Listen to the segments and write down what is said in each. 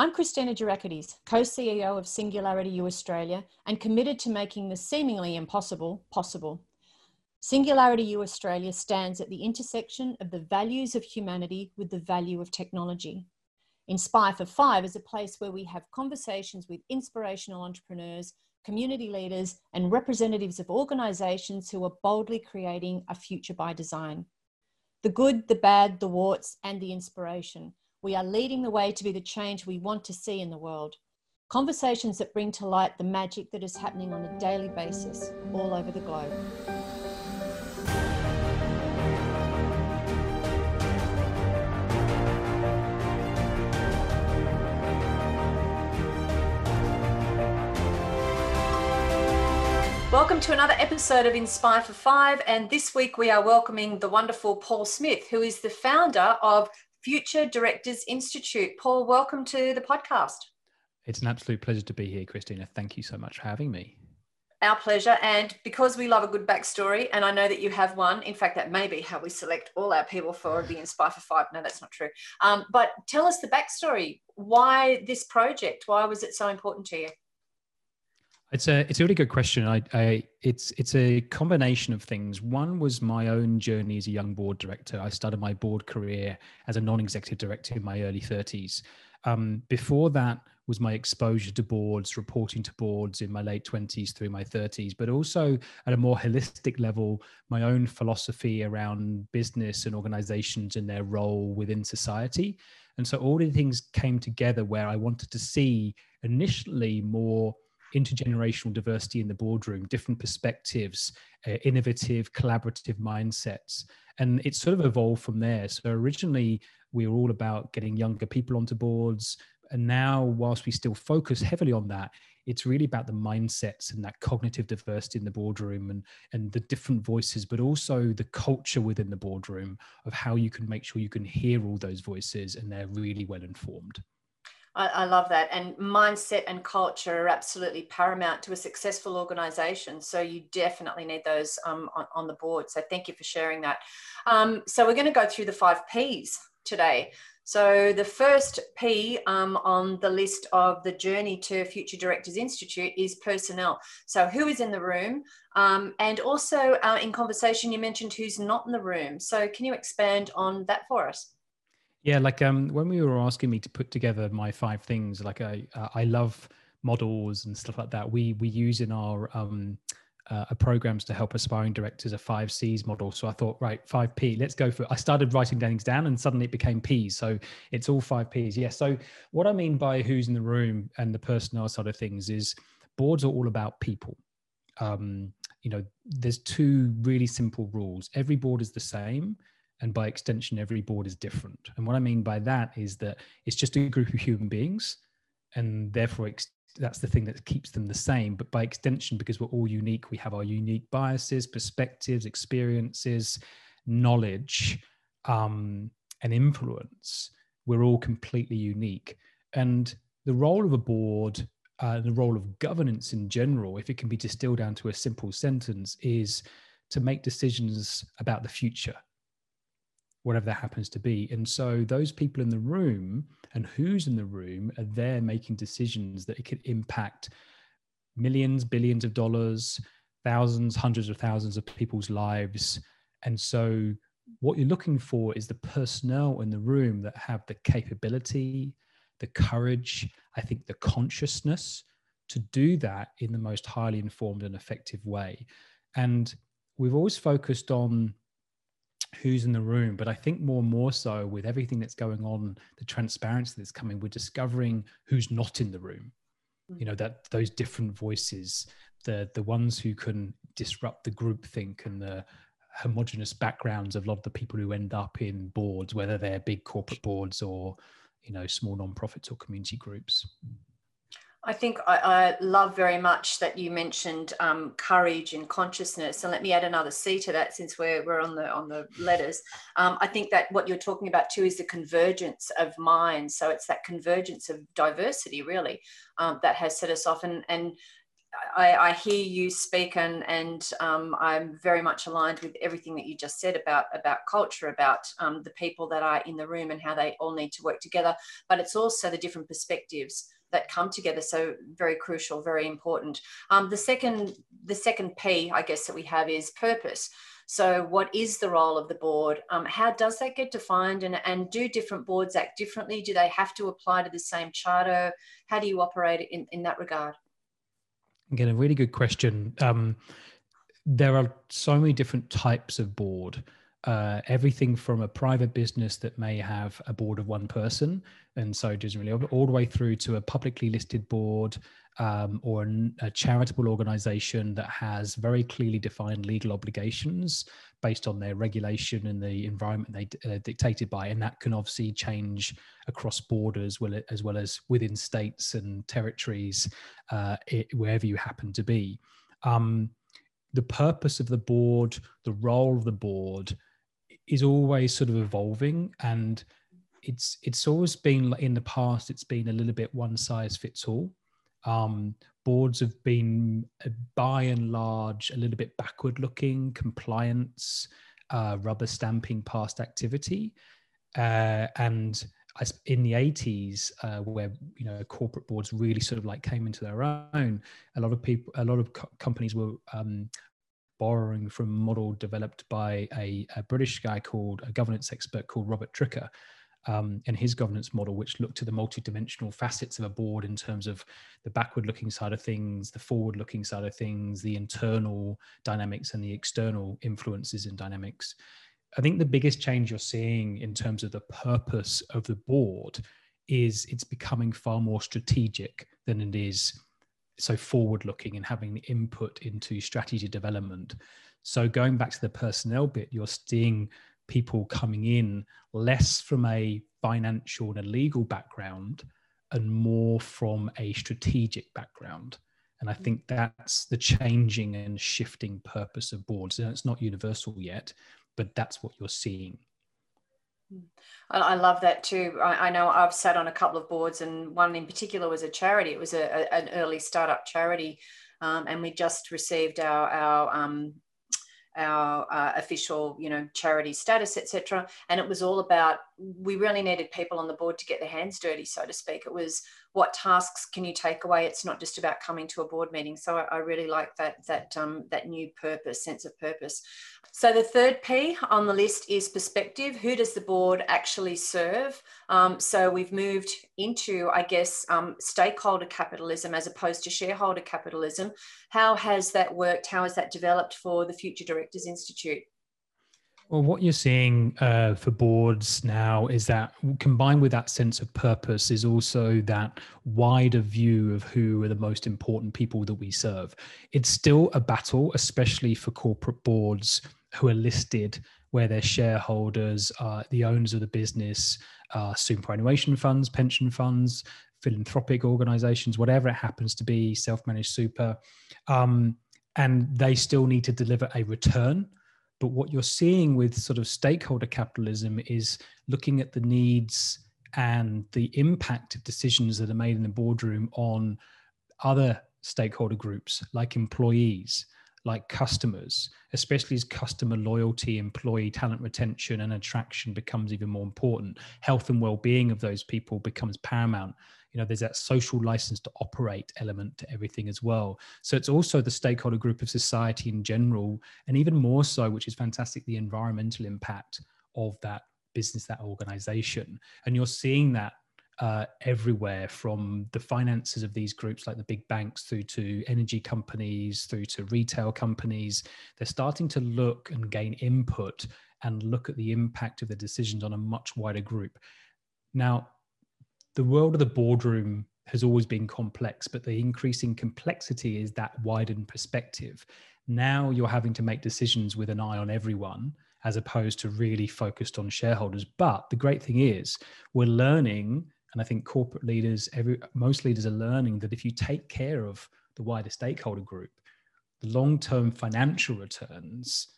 I'm Christina Gerakidis, co-CEO of Singularity U Australia and committed to making the seemingly impossible possible. Singularity U Australia stands at the intersection of the values of humanity with the value of technology. Inspire for Five is a place where we have conversations with inspirational entrepreneurs, community leaders, and representatives of organizations who are boldly creating a future by design. The good, the bad, the warts, and the inspiration we are leading the way to be the change we want to see in the world. Conversations that bring to light the magic that is happening on a daily basis all over the globe. Welcome to another episode of Inspire for Five. And this week we are welcoming the wonderful Paul Smith, who is the founder of Future Directors Institute. Paul, welcome to the podcast. It's an absolute pleasure to be here, Christina. Thank you so much for having me. Our pleasure. And because we love a good backstory, and I know that you have one, in fact, that may be how we select all our people for the Inspire for Five. No, that's not true. Um, but tell us the backstory. Why this project? Why was it so important to you? It's a it's a really good question. I, I it's it's a combination of things. One was my own journey as a young board director. I started my board career as a non-executive director in my early 30s. Um, before that was my exposure to boards, reporting to boards in my late 20s through my 30s, but also at a more holistic level, my own philosophy around business and organizations and their role within society. And so all the things came together where I wanted to see initially more intergenerational diversity in the boardroom, different perspectives, uh, innovative, collaborative mindsets. And it's sort of evolved from there. So originally, we were all about getting younger people onto boards. And now, whilst we still focus heavily on that, it's really about the mindsets and that cognitive diversity in the boardroom and, and the different voices, but also the culture within the boardroom of how you can make sure you can hear all those voices and they're really well informed. I, I, love that. And mindset and culture are absolutely paramount to a successful organization. So you definitely need those um, on, on, the board. So thank you for sharing that. Um, so we're going to go through the five P's today. So the first P um, on the list of the journey to Future Directors Institute is personnel. So who is in the room? Um, and also uh, in conversation, you mentioned who's not in the room. So can you expand on that for us? Yeah, like um, when we were asking me to put together my five things, like I uh, I love models and stuff like that. We we use in our um, uh, programs to help aspiring directors a five C's model. So I thought, right, five P, let's go for it. I started writing things down and suddenly it became P's. So it's all five P's. Yeah. So what I mean by who's in the room and the personnel side of things is boards are all about people. Um, you know, there's two really simple rules. Every board is the same and by extension every board is different. And what i mean by that is that it's just a group of human beings and therefore ex- that's the thing that keeps them the same. But by extension because we're all unique we have our unique biases perspectives experiences knowledge um, and influence. We're all completely unique. And the role of a board uh, the role of governance in general if it can be distilled down to a simple sentence is to make decisions about the future whatever that happens to be. And so those people in the room and who's in the room are there making decisions that it could impact millions, billions of dollars, thousands, hundreds of thousands of people's lives. And so what you're looking for is the personnel in the room that have the capability, the courage, I think the consciousness to do that in the most highly informed and effective way. And we've always focused on who's in the room but i think more and more so with everything that's going on the transparency that's coming we're discovering who's not in the room. You know that those different voices the the ones who can disrupt the group think and the homogenous backgrounds of a lot of the people who end up in boards whether they're big corporate boards or you know small non-profits or community groups I think I, I, love very much that you mentioned um, courage and consciousness, and let me add another C to that since we're, we're on the on the letters. Um, I think that what you're talking about too is the convergence of minds. So it's that convergence of diversity really um, that has set us off, and and I, I, hear you speak, and and um, I'm very much aligned with everything that you just said about about culture, about um, the people that are in the room and how they all need to work together. But it's also the different perspectives that come together. So very crucial, very important. Um, the second the second P, I guess, that we have is purpose. So, what is the role of the board? Um, how does that get defined? And, and do different boards act differently? Do they have to apply to the same charter? How do you operate in, in that regard? Again, a really good question. Um, there are so many different types of board. Uh, everything from a private business that may have a board of one person, and so doesn't really all the way through to a publicly listed board um, or an, a charitable organization that has very clearly defined legal obligations based on their regulation and the environment they uh, dictated by, and that can obviously change across borders, as well as within states and territories, uh, it, wherever you happen to be. Um, the purpose of the board, the role of the board, is always sort of evolving and it's it's always been in the past it's been a little bit one size fits all. Um, boards have been uh, by and large a little bit backward looking compliance uh, rubber stamping past activity. Uh, and in the 80s uh, where you know corporate boards really sort of like came into their own a lot of people a lot of co- companies were um, borrowing from a model developed by a, a, British guy called a governance expert called Robert Tricker. Um, and his governance model, which looked at the multidimensional facets of a board in terms of the backward looking side of things, the forward looking side of things, the internal dynamics, and the external influences and dynamics. I think the biggest change you're seeing in terms of the purpose of the board is it's becoming far more strategic than it is so forward looking and having the input into strategy development. So going back to the personnel bit you're seeing people coming in less from a financial and a legal background and more from a strategic background. And i think that's the changing and shifting purpose of boards. And it's not universal yet but that's what you're seeing I love that too. I, know I've sat on a couple of boards, and one in particular was a charity. It was a, a an early startup charity, um, and we just received our our um, our uh, official, you know, charity status, etc. And it was all about we really needed people on the board to get their hands dirty, so to speak. It was what tasks can you take away? It's not just about coming to a board meeting. So I, I really like that that um, that new purpose, sense of purpose. So the third P on the list is perspective. Who does the board actually serve? Um, so we've moved into, I guess, um, stakeholder capitalism as opposed to shareholder capitalism. How has that worked? How has that developed for the Future Directors Institute? Well, what you're seeing uh, for boards now is that combined with that sense of purpose is also that wider view of who are the most important people that we serve. It's still a battle, especially for corporate boards who are listed, where their shareholders are the owners of the business, uh, superannuation funds, pension funds, philanthropic organizations, whatever it happens to be, self managed super. Um, and they still need to deliver a return but what you're seeing with sort of stakeholder capitalism is looking at the needs and the impact of decisions that are made in the boardroom on other stakeholder groups like employees, like customers, especially as customer loyalty, employee talent retention, and attraction becomes even more important. Health and well being of those people becomes paramount. You know there's that social license to operate element to everything as well. So it's also the stakeholder group of society in general and even more so which is fantastic the environmental impact of that business that organization. And you're seeing that uh, everywhere from the finances of these groups like the big banks through to energy companies through to retail companies they're starting to look and gain input and look at the impact of the decisions on a much wider group now the world of the boardroom has always been complex, but the increasing complexity is that widened perspective. Now you're having to make decisions with an eye on everyone as opposed to really focused on shareholders. But the great thing is, we're learning, and I think corporate leaders, every, most leaders are learning that if you take care of the wider stakeholder group, the long term financial returns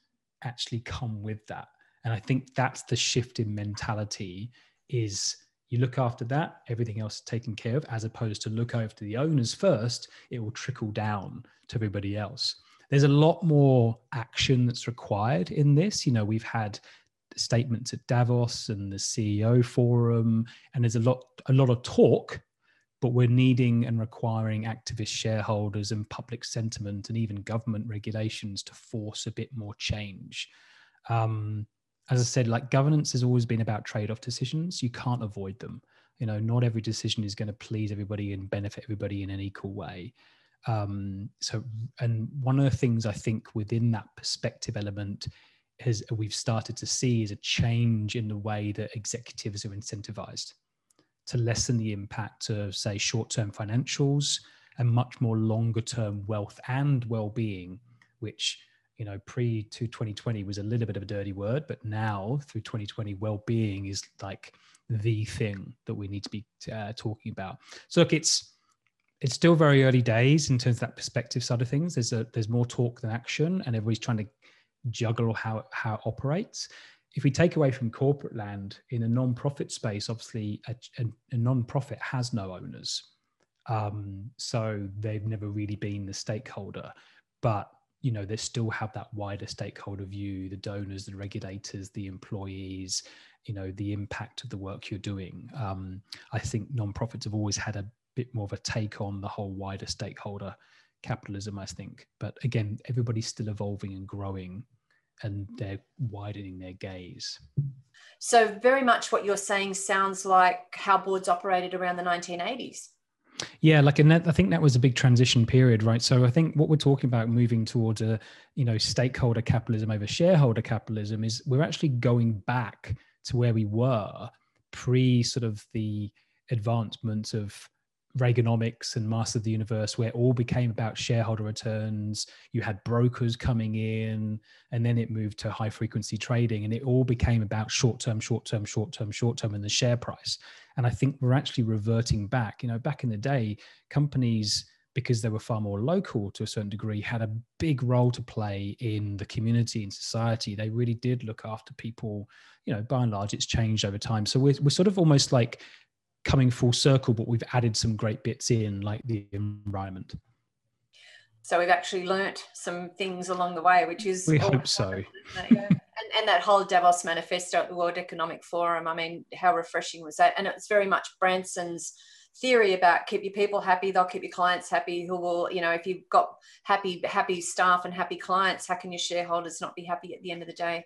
actually come with that. And I think that's the shift in mentality is You look after that, everything else is taken care of, as opposed to look after the owners first, it will trickle down to everybody else. There's a lot more action that's required in this. You know, we've had statements at Davos and the CEO forum, and there's a lot, a lot of talk, but we're needing and requiring activist shareholders and public sentiment and even government regulations to force a bit more change. Um, as I said, like governance has always been about trade-off decisions. You can't avoid them. You know, not every decision is going to please everybody and benefit everybody in an equal way. Um, so, and one of the things I think within that perspective element is we've started to see is a change in the way that executives are incentivized to lessen the impact of, say, short-term financials and much more longer-term wealth and well-being, which you know pre to 2020 was a little bit of a dirty word but now through 2020 well-being is like the thing that we need to be uh, talking about. So look it's it's still very early days in terms of that perspective side of things. There's a there's more talk than action and everybody's trying to juggle how how it operates. If we take away from corporate land in a non-profit space obviously a, a, a non-profit has no owners. Um, so they've never really been the stakeholder. But you know they still have that wider stakeholder view the donors the regulators the employees you know the impact of the work you're doing. Um, i think nonprofits have always had a bit more of a take on the whole wider stakeholder capitalism i think. But again everybody's still evolving and growing and they're widening their gaze so very much what you're saying sounds like how boards operated around the 1980s yeah, like and that, I think that was a big transition period, right? So I think what we're talking about moving towards a you know stakeholder capitalism over shareholder capitalism is we're actually going back to where we were pre sort of the advancement of Reaganomics and Master of the Universe, where it all became about shareholder returns. You had brokers coming in, and then it moved to high frequency trading, and it all became about short term, short term, short term, short term, and the share price. And I think we're actually reverting back. You know, back in the day, companies, because they were far more local to a certain degree, had a big role to play in the community and society. They really did look after people. You know, by and large, it's changed over time. So we're, we're sort of almost like coming full circle, but we've added some great bits in, like the environment. So we've actually learnt some things along the way, which is we hope so. and, and that whole Davos manifesto at the World Economic Forum. I mean, how refreshing was that? And it's very much Branson's theory about keep your people happy they'll keep your clients happy who will you know if you've got happy happy staff and happy clients how can your shareholders not be happy at the end of the day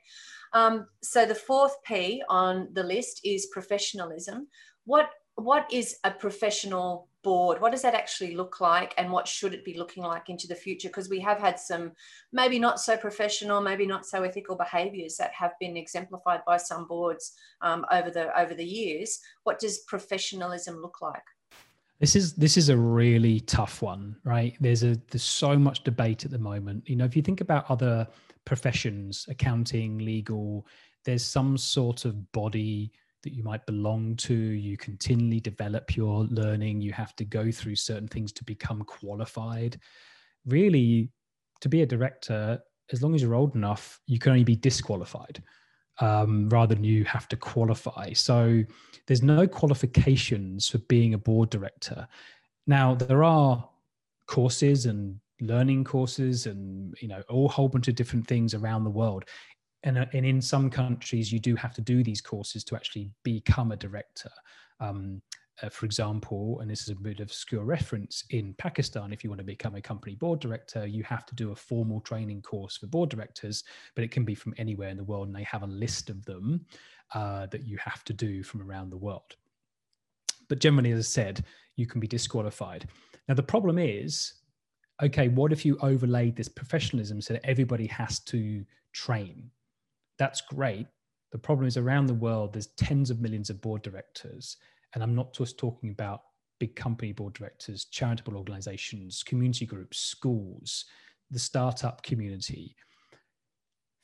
um, so the fourth p on the list is professionalism what what is a professional board? What does that actually look like, and what should it be looking like into the future? Because we have had some maybe not so professional, maybe not so ethical behaviours that have been exemplified by some boards um, over the over the years. What does professionalism look like? This is this is a really tough one, right? There's a there's so much debate at the moment. You know, if you think about other professions, accounting, legal, there's some sort of body that you might belong to. You continually develop your learning. You have to go through certain things to become qualified. Really, to be a director, as long as you're old enough, you can only be disqualified um, rather than you have to qualify. So there's no qualifications for being a board director. Now, there are courses and learning courses and you know a whole bunch of different things around the world and, uh, and in some countries you do have to do these courses to actually become a director um, uh, for example, and this is a bit of obscure reference, in Pakistan, if you want to become a company board director, you have to do a formal training course for board directors, but it can be from anywhere in the world, and they have a list of them uh, that you have to do from around the world. But generally, as I said, you can be disqualified. Now, the problem is okay, what if you overlaid this professionalism so that everybody has to train? That's great. The problem is around the world, there's tens of millions of board directors. And I'm not just talking about big company board directors, charitable organizations, community groups, schools, the startup community.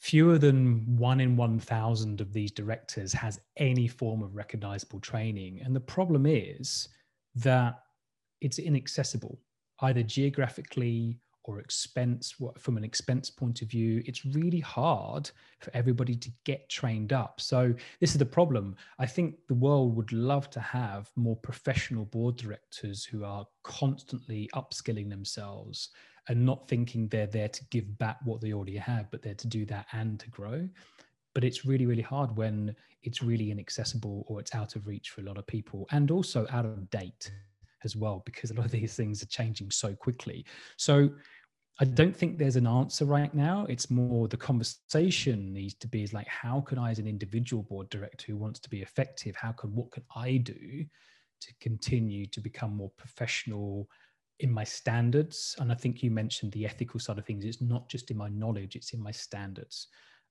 Fewer than one in 1,000 of these directors has any form of recognizable training. And the problem is that it's inaccessible, either geographically or expense from an expense point of view it's really hard for everybody to get trained up. So this is the problem. I think the world would love to have more professional board directors who are constantly upskilling themselves and not thinking they're there to give back what they already have but they're to do that and to grow. But it's really really hard when it's really inaccessible or it's out of reach for a lot of people and also out of date as well because a lot of these things are changing so quickly. So i don't think there's an answer right now. It's more the conversation needs to be is like how can i as an individual board director who wants to be effective how can what can i do to continue to become more professional in my standards? And i think you mentioned the ethical side of things. It's not just in my knowledge it's in my standards.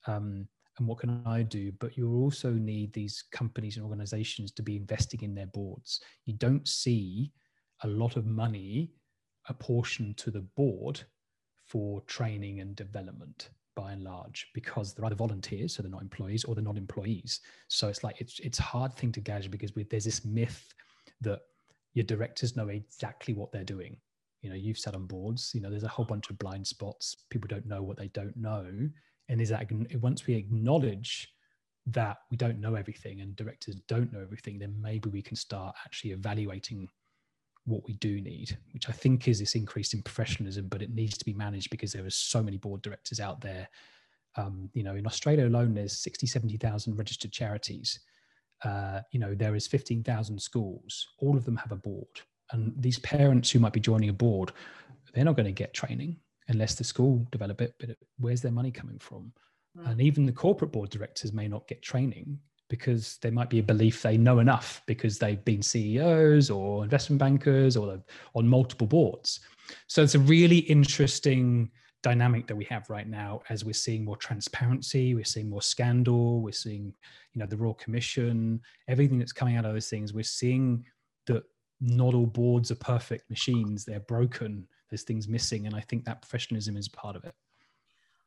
Um, and what can I do? But you also need these companies and organizations to be investing in their boards. You don't see a lot of money apportioned to the board for training and development by and large because they're either volunteers so they're not employees or they're not employees so it's like it's it's hard thing to gauge because we, there's this myth that your directors know exactly what they're doing you know you've sat on boards you know there's a whole bunch of blind spots people don't know what they don't know and is that once we acknowledge that we don't know everything and directors don't know everything then maybe we can start actually evaluating what we do need which i think is this increase in professionalism but it needs to be managed because there are so many board directors out there. Um, you know in australia alone there's 60 70000 registered charities. Uh, you know there is 15000 schools. All of them have a board. And these parents who might be joining a board they're not going to get training unless the school develop it. But where's their money coming from? Mm. And even the corporate board directors may not get training because there might be a belief they know enough because they've been CEOs or investment bankers or on multiple boards. So it's a really interesting dynamic that we have right now as we're seeing more transparency, we're seeing more scandal, we're seeing, you know, the Royal Commission, everything that's coming out of those things. We're seeing that not all boards are perfect machines; they're broken there's things missing and i think that professionalism is part of it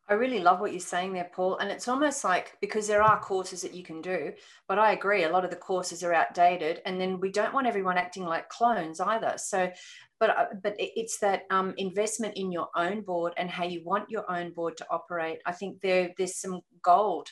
I really love what you're saying there, Paul. And it's almost like because there are courses that you can do, but I agree, a lot of the courses are outdated. And then we don't want everyone acting like clones either. So, but uh, but it's that um, investment in your own board and how you want your own board to operate. I think there there's some gold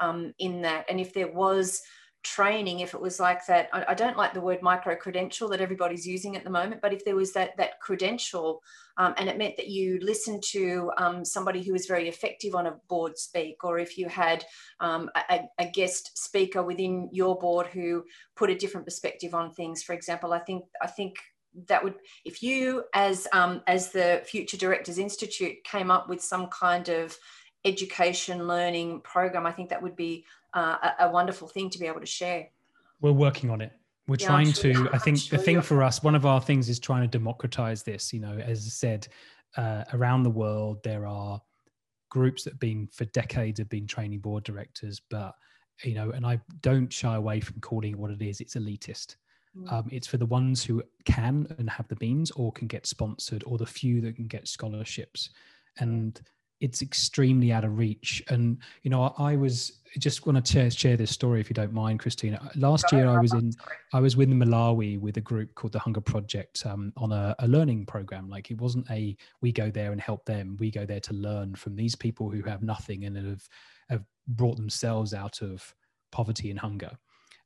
um, in that. And if there was training if it was like that I, I don't like the word micro credential that everybody's using at the moment but if there was that that credential um, and it meant that you listened to um, somebody who was very effective on a board speak or if you had um, a, a, guest speaker within your board who put a different perspective on things for example i think i think that would if you as um, as the future directors institute came up with some kind of education learning program i think that would be uh, a, a, wonderful thing to be able to share. We're working on it. We're yeah, trying sure, to. I think sure the thing for us, one of our things is trying to democratize this. You know, as I said, uh, around the world there are groups that have been for decades have been training board directors, but you know, and I don't shy away from calling it what it is. It's elitist. Mm. Um, it's for the ones who can and have the means or can get sponsored or the few that can get scholarships. And it's extremely out of reach. And you know, I, was just want to share, share, this story if you don't mind, Christina. Last year, I was in I was with Malawi with a group called the Hunger Project um, on a, a, learning program. Like it wasn't a we go there and help them. We go there to learn from these people who have nothing and have have brought themselves out of poverty and hunger.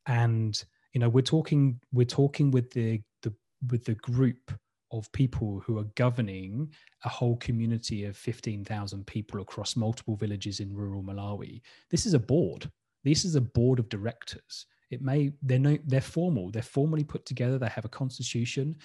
And you know, we're talking we're talking with the the with the group of people who are governing a whole community of 15,000 people across multiple villages in rural Malawi. This is a board. This is a board of directors. It may they're no, they're formal. They're formally put together. They have a constitution.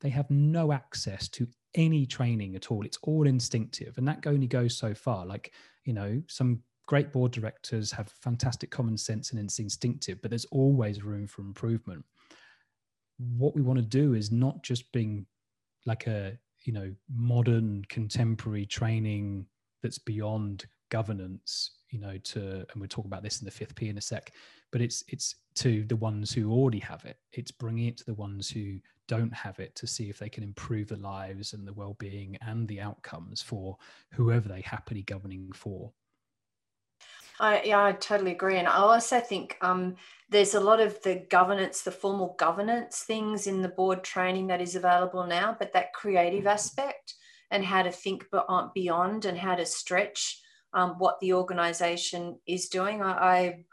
They have no access to any training at all. It's all instinctive, and that only goes so far. Like you know, some great board directors have fantastic common sense and it's instinctive, but there's always room for improvement. What we want to do is not just being like a you know modern contemporary training that's beyond governance you know to and we'll talk about this in the fifth p in a sec but it's it's to the ones who already have it. It's bringing it to the ones who don't have it to see if they can improve the lives and the well-being and the outcomes for whoever they happily governing for I, yeah, I totally agree. And I also think um, there's a lot of the governance, the formal governance things in the board training that is available now, but that creative aspect and how to think beyond and how to stretch um, what the organization is doing. I, I,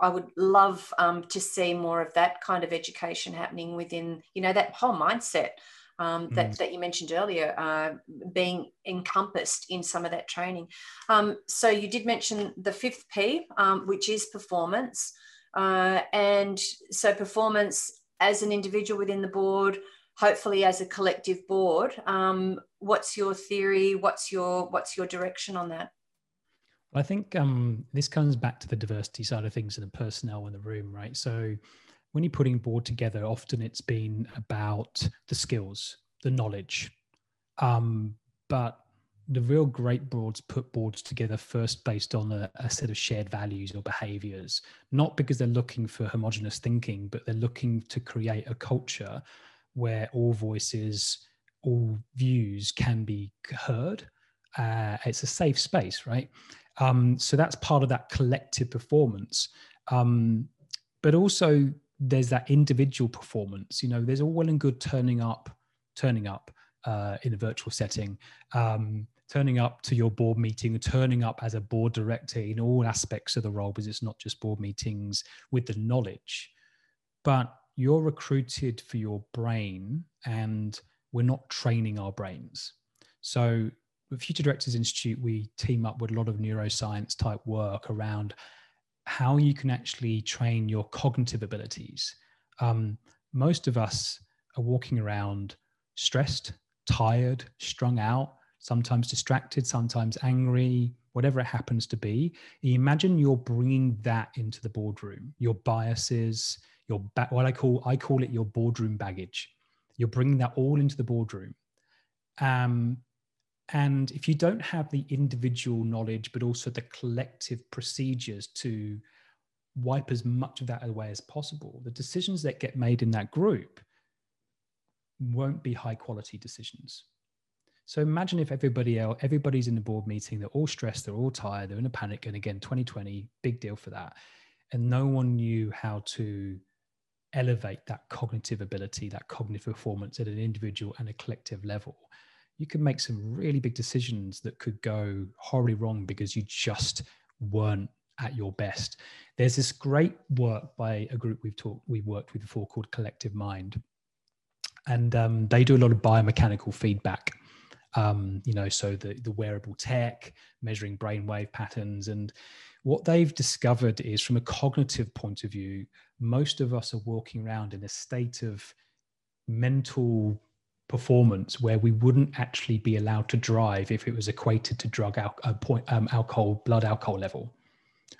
I would love um, to see more of that kind of education happening within, you know, that whole mindset um, that, mm. that you mentioned earlier, uh, being encompassed in some of that training. Um, so you did mention the fifth P, um, which is performance. Uh, and so performance as an individual within the board, hopefully as a collective board. Um, what's your theory? What's your what's your direction on that? I think um, this comes back to the diversity side of things and the personnel in the room, right? So when you're putting board together, often it's been about the skills, the knowledge. Um, but the real great boards put boards together first based on a, a, set of shared values or behaviors, not because they're looking for homogenous thinking, but they're looking to create a culture where all voices, all views can be heard. Uh, it's a safe space, right? Um, so that's part of that collective performance. Um, but also there's that individual performance. You know, there's all well and good turning up, turning up uh, in a virtual setting, um, turning up to your board meeting, turning up as a board director in all aspects of the role, because it's not just board meetings with the knowledge, but you're recruited for your brain, and we're not training our brains. So with Future Directors Institute, we team up with a lot of neuroscience type work around how you can actually train your cognitive abilities. Um, most of us are walking around stressed, tired, strung out, sometimes distracted, sometimes angry, whatever it happens to be. Imagine you're bringing that into the boardroom, your biases, your ba- what I call I call it your boardroom baggage. You're bringing that all into the boardroom. Um, and if you don't have the individual knowledge, but also the collective procedures to wipe as much of that away as possible, the decisions that get made in that group won't be high quality decisions. So imagine if everybody else, everybody's in the board meeting, they're all stressed, they're all tired, they're in a panic. And again, 2020, big deal for that. And no one knew how to elevate that cognitive ability, that cognitive performance at an individual and a collective level you can make some really big decisions that could go horribly wrong because you just weren't at your best. There's this great work by a group we've talked we've worked with before called Collective Mind, and um, they do a lot of biomechanical feedback. Um, you know, so the the wearable tech, measuring brainwave patterns, and what they've discovered is from a cognitive point of view, most of us are walking around in a state of mental performance where we wouldn't actually be allowed to drive if it was equated to drug al- uh, point, um, alcohol, blood alcohol level.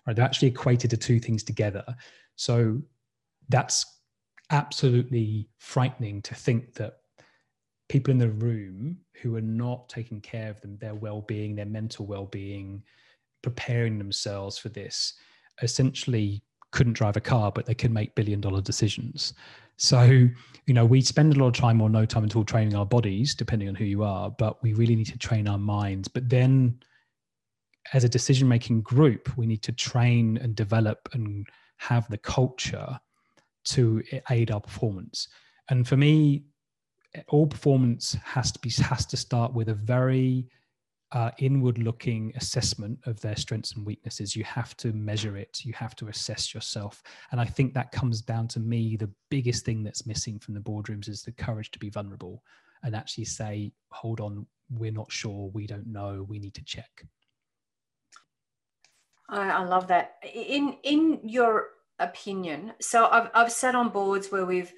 Right, they're actually equated to two things together. So that's absolutely frightening to think that people in the room who are not taking care of them, their well-being, their mental well-being, preparing themselves for this, essentially couldn't drive a car, but they could make billion-dollar decisions. So, you know, we spend a lot of time or no time at all training our bodies, depending on who you are, but we really need to train our minds. But then, as a decision making group, we need to train and develop and have the culture to aid our performance. And for me, all performance has to be has to start with a very uh, inward looking assessment of their strengths and weaknesses. You have to measure it, you have to assess yourself. And I think that comes down to me the biggest thing that's missing from the boardrooms is the courage to be vulnerable and actually say, hold on, we're not sure, we don't know, we need to check. I, I love that. In in your opinion, so I've I've sat on boards where we've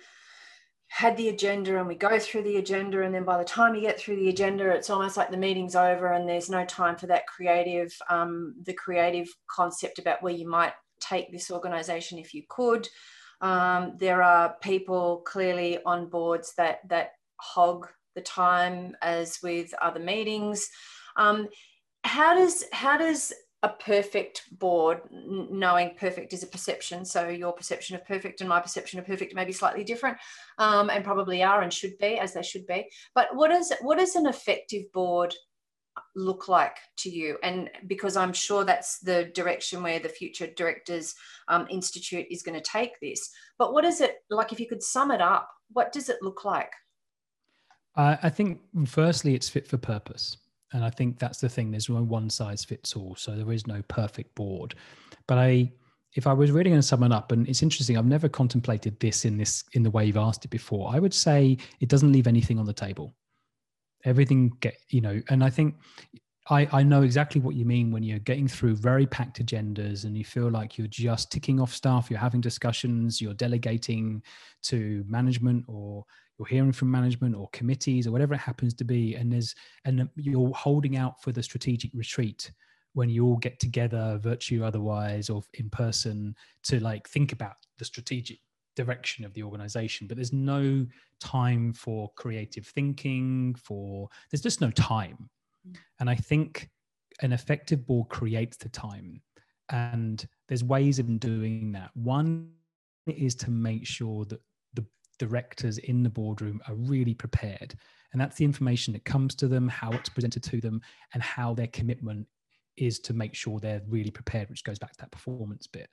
had the agenda and we go through the agenda and then by the time you get through the agenda it's almost like the meeting's over and there's no time for that creative um, the creative concept about where you might take this organization if you could. Um, there are people clearly on boards that that hog the time as with other meetings. Um, how does how does a perfect board, knowing perfect is a perception. So your perception of perfect and my perception of perfect may be slightly different, um, and probably are and should be as they should be. But what is what does an effective board look like to you? And because I'm sure that's the direction where the Future Directors um, Institute is going to take this. But what is it like? If you could sum it up, what does it look like? Uh, I think, firstly, it's fit for purpose. And I think that's the thing. There's no one size fits all. So there is no perfect board. But I, if I was really going to sum it up, and it's interesting, I've never contemplated this in this in the way you've asked it before. I would say it doesn't leave anything on the table. Everything get you know, and I think I, I know exactly what you mean when you're getting through very packed agendas and you feel like you're just ticking off stuff, you're having discussions, you're delegating to management or you're hearing from management or committees or whatever it happens to be, and there's and you're holding out for the strategic retreat when you all get together, virtue otherwise, or in person, to like think about the strategic direction of the organization. But there's no time for creative thinking, for there's just no time. And I think an effective board creates the time. And there's ways of doing that. One is to make sure that directors in the boardroom are really prepared. And that's the information that comes to them, how it's presented to them, and how their commitment is to make sure they're really prepared, which goes back to that performance bit.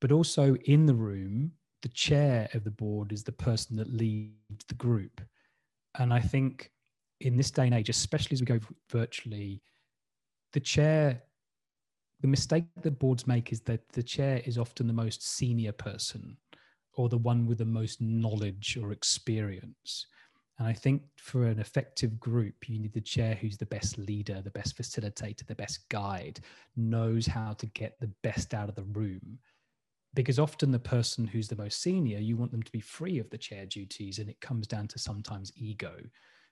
But also in the room, the chair of the board is the person that leads the group. And I think in this day and age, especially as we go virtually, the chair, the mistake that boards make is that the chair is often the most senior person or the one with the most knowledge or experience. And I think for an effective group, you need the chair who's the best leader, the best facilitator, the best guide, knows how to get the best out of the room. Because often the person who's the most senior, you want them to be free of the chair duties, and it comes down to sometimes ego.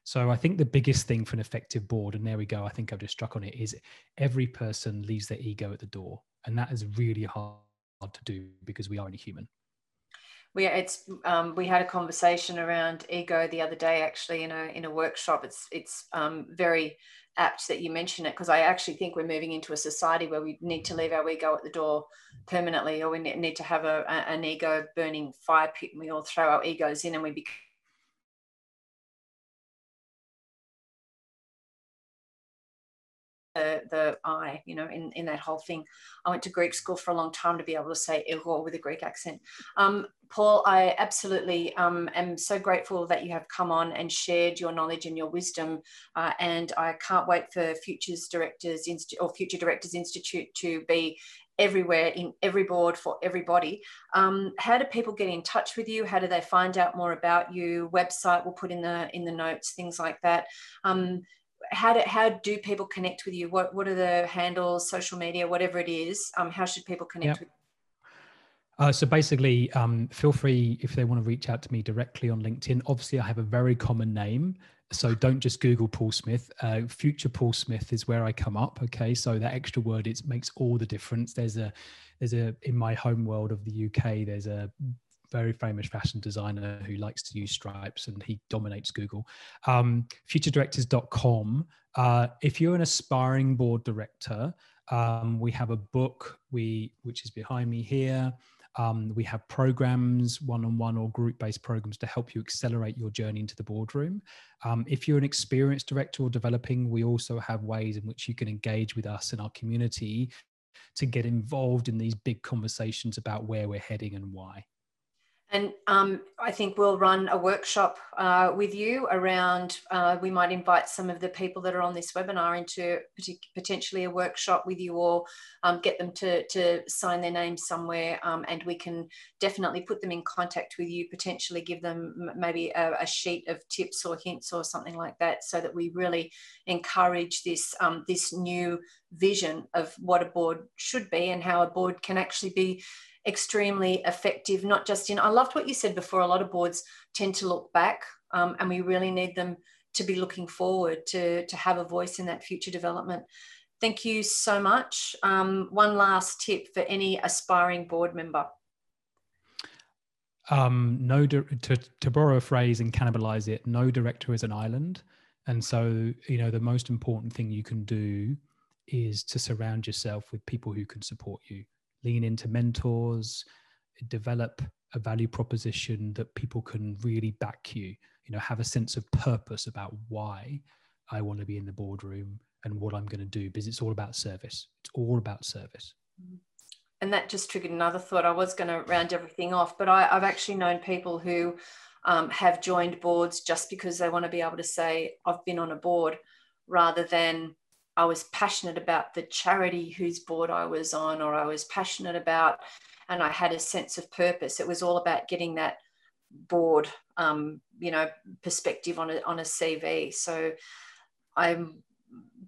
So I think the biggest thing for an effective board, and there we go, I think I've just struck on it, is every person leaves their ego at the door. And that is really hard to do because we are only human we it's um, we had a conversation around ego the other day actually in a in a workshop. It's it's um, very apt that you mention it because I actually think we're moving into a society where we need to leave our ego at the door permanently or we need to have a, a an ego burning fire pit and we all throw our egos in and we become the, the I, you know, in, in that whole thing. I went to Greek school for a long time to be able to say ego with a Greek accent. Um, Paul, I absolutely um, am so grateful that you have come on and shared your knowledge and your wisdom. Uh, and I can't wait for Futures Directors Inst- or Future Directors Institute to be everywhere in every board for everybody. Um, how do people get in touch with you? How do they find out more about you? Website we'll put in the in the notes, things like that. Um, how do how do people connect with you? What what are the handles, social media, whatever it is? Um, how should people connect yep. with? You? Uh, so basically, um, feel free if they want to reach out to me directly on LinkedIn. Obviously, I have a very common name, so don't just Google Paul Smith. Uh, Future Paul Smith is where I come up. Okay, so that extra word it makes all the difference. There's a there's a in my home world of the UK. There's a very famous fashion designer who likes to use stripes and he dominates Google. Um, futuredirectors.com. Uh, if you're an aspiring board director, um, we have a book we which is behind me here. Um, we have programs, one-on-one or group-based programs to help you accelerate your journey into the boardroom. Um, if you're an experienced director or developing, we also have ways in which you can engage with us in our community to get involved in these big conversations about where we're heading and why. And um, I think we'll run a workshop uh, with you around, uh, we might invite some of the people that are on this webinar into potentially a workshop with you or um, get them to, to sign their names somewhere um, and we can definitely put them in contact with you, potentially give them maybe a, a, sheet of tips or hints or something like that so that we really encourage this, um, this new vision of what a board should be and how a board can actually be extremely effective, not just in, I loved what you said before, a lot of boards tend to look back um, and we really need them to be looking forward to, to have a voice in that future development. Thank you so much. Um, one last tip for any aspiring board member. Um, no, to, to borrow a phrase and cannibalize it, no director is an island. And so, you know, the most important thing you can do is to surround yourself with people who can support you lean into mentors, develop a value proposition that people can really back you, you know, have a sense of purpose about why I want to be in the boardroom and what I'm going to do because it's all about service. It's all about service. and that just triggered another thought. I was going to round everything off, but I, have actually known people who um, have joined boards just because they want to be able to say, I've been on a board, rather than I was passionate about the charity whose board I was on, or I was passionate about, and I had a sense of purpose. It was all about getting that board, um, you know, perspective on a, on a CV. So I'm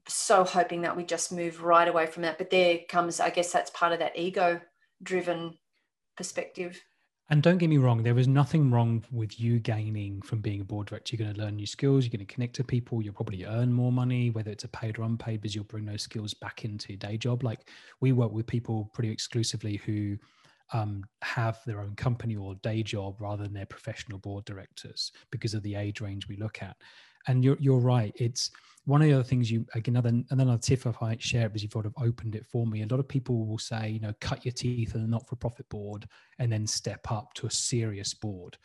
so hoping that we just move right away from that. But there comes, I guess that's part of that ego driven perspective. And don't get me wrong, there is nothing wrong with you gaining from being a board director. You're going to learn new skills, you're going to connect to people, you'll probably earn more money, whether it's a paid or unpaid, because you'll bring those skills back into your day job. Like we work with people pretty exclusively who um, have their own company or day job rather than their professional board directors because of the age range we look at. And you're, you're right. It's one of the other things you like another another tip if I share it because you've sort of opened it for me. A lot of people will say, you know, cut your teeth on a not-for-profit board and then step up to a serious board.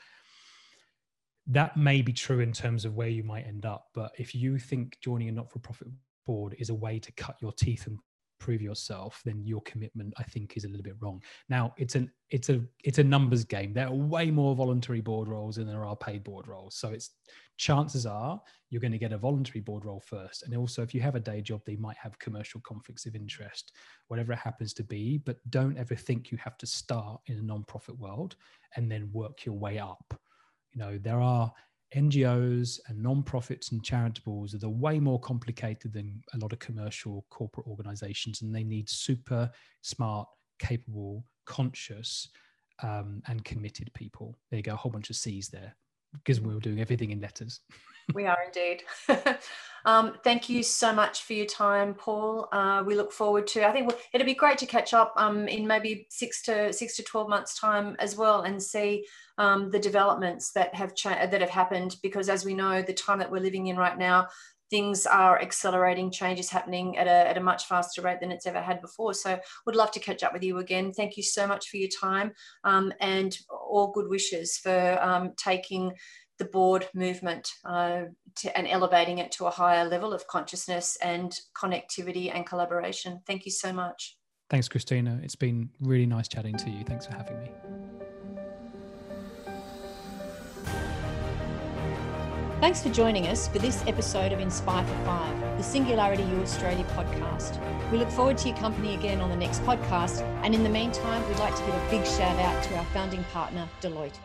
That may be true in terms of where you might end up, but if you think joining a not-for-profit board is a way to cut your teeth and prove yourself, then your commitment, I think, is a little bit wrong. Now, it's an it's a it's a numbers game. There are way more voluntary board roles than there are paid board roles. So it's chances are you're going to get a voluntary board role first. And also, if you have a day job, they might have commercial conflicts of interest, whatever it happens to be. But don't ever think you have to start in a non-profit world and then work your way up. You know, there are NGOs and non-profits and charitables are way more complicated than a lot of commercial corporate organizations, and they need super smart, capable, conscious, um, and committed people. There you go, a whole bunch of C's there because we were doing everything in letters. we are indeed. um, thank you so much for your time, Paul. Uh, we look forward to. I think it'd be great to catch up um, in maybe six to six to twelve months' time as well, and see um, the developments that have cha- that have happened. Because as we know, the time that we're living in right now, things are accelerating, change is happening at a, at a much faster rate than it's ever had before. So would love to catch up with you again. Thank you so much for your time um, and all good wishes for um, taking the board movement uh, to, and elevating it to a higher level of consciousness and connectivity and collaboration. Thank you so much. Thanks, Christina. It's been really nice chatting to you. Thanks for having me. Thanks for joining us for this episode of Inspire for Five, the Singularity U Australia podcast. We look forward to your company again on the next podcast. And in the meantime, we'd like to give a big shout out to our founding partner, Deloitte.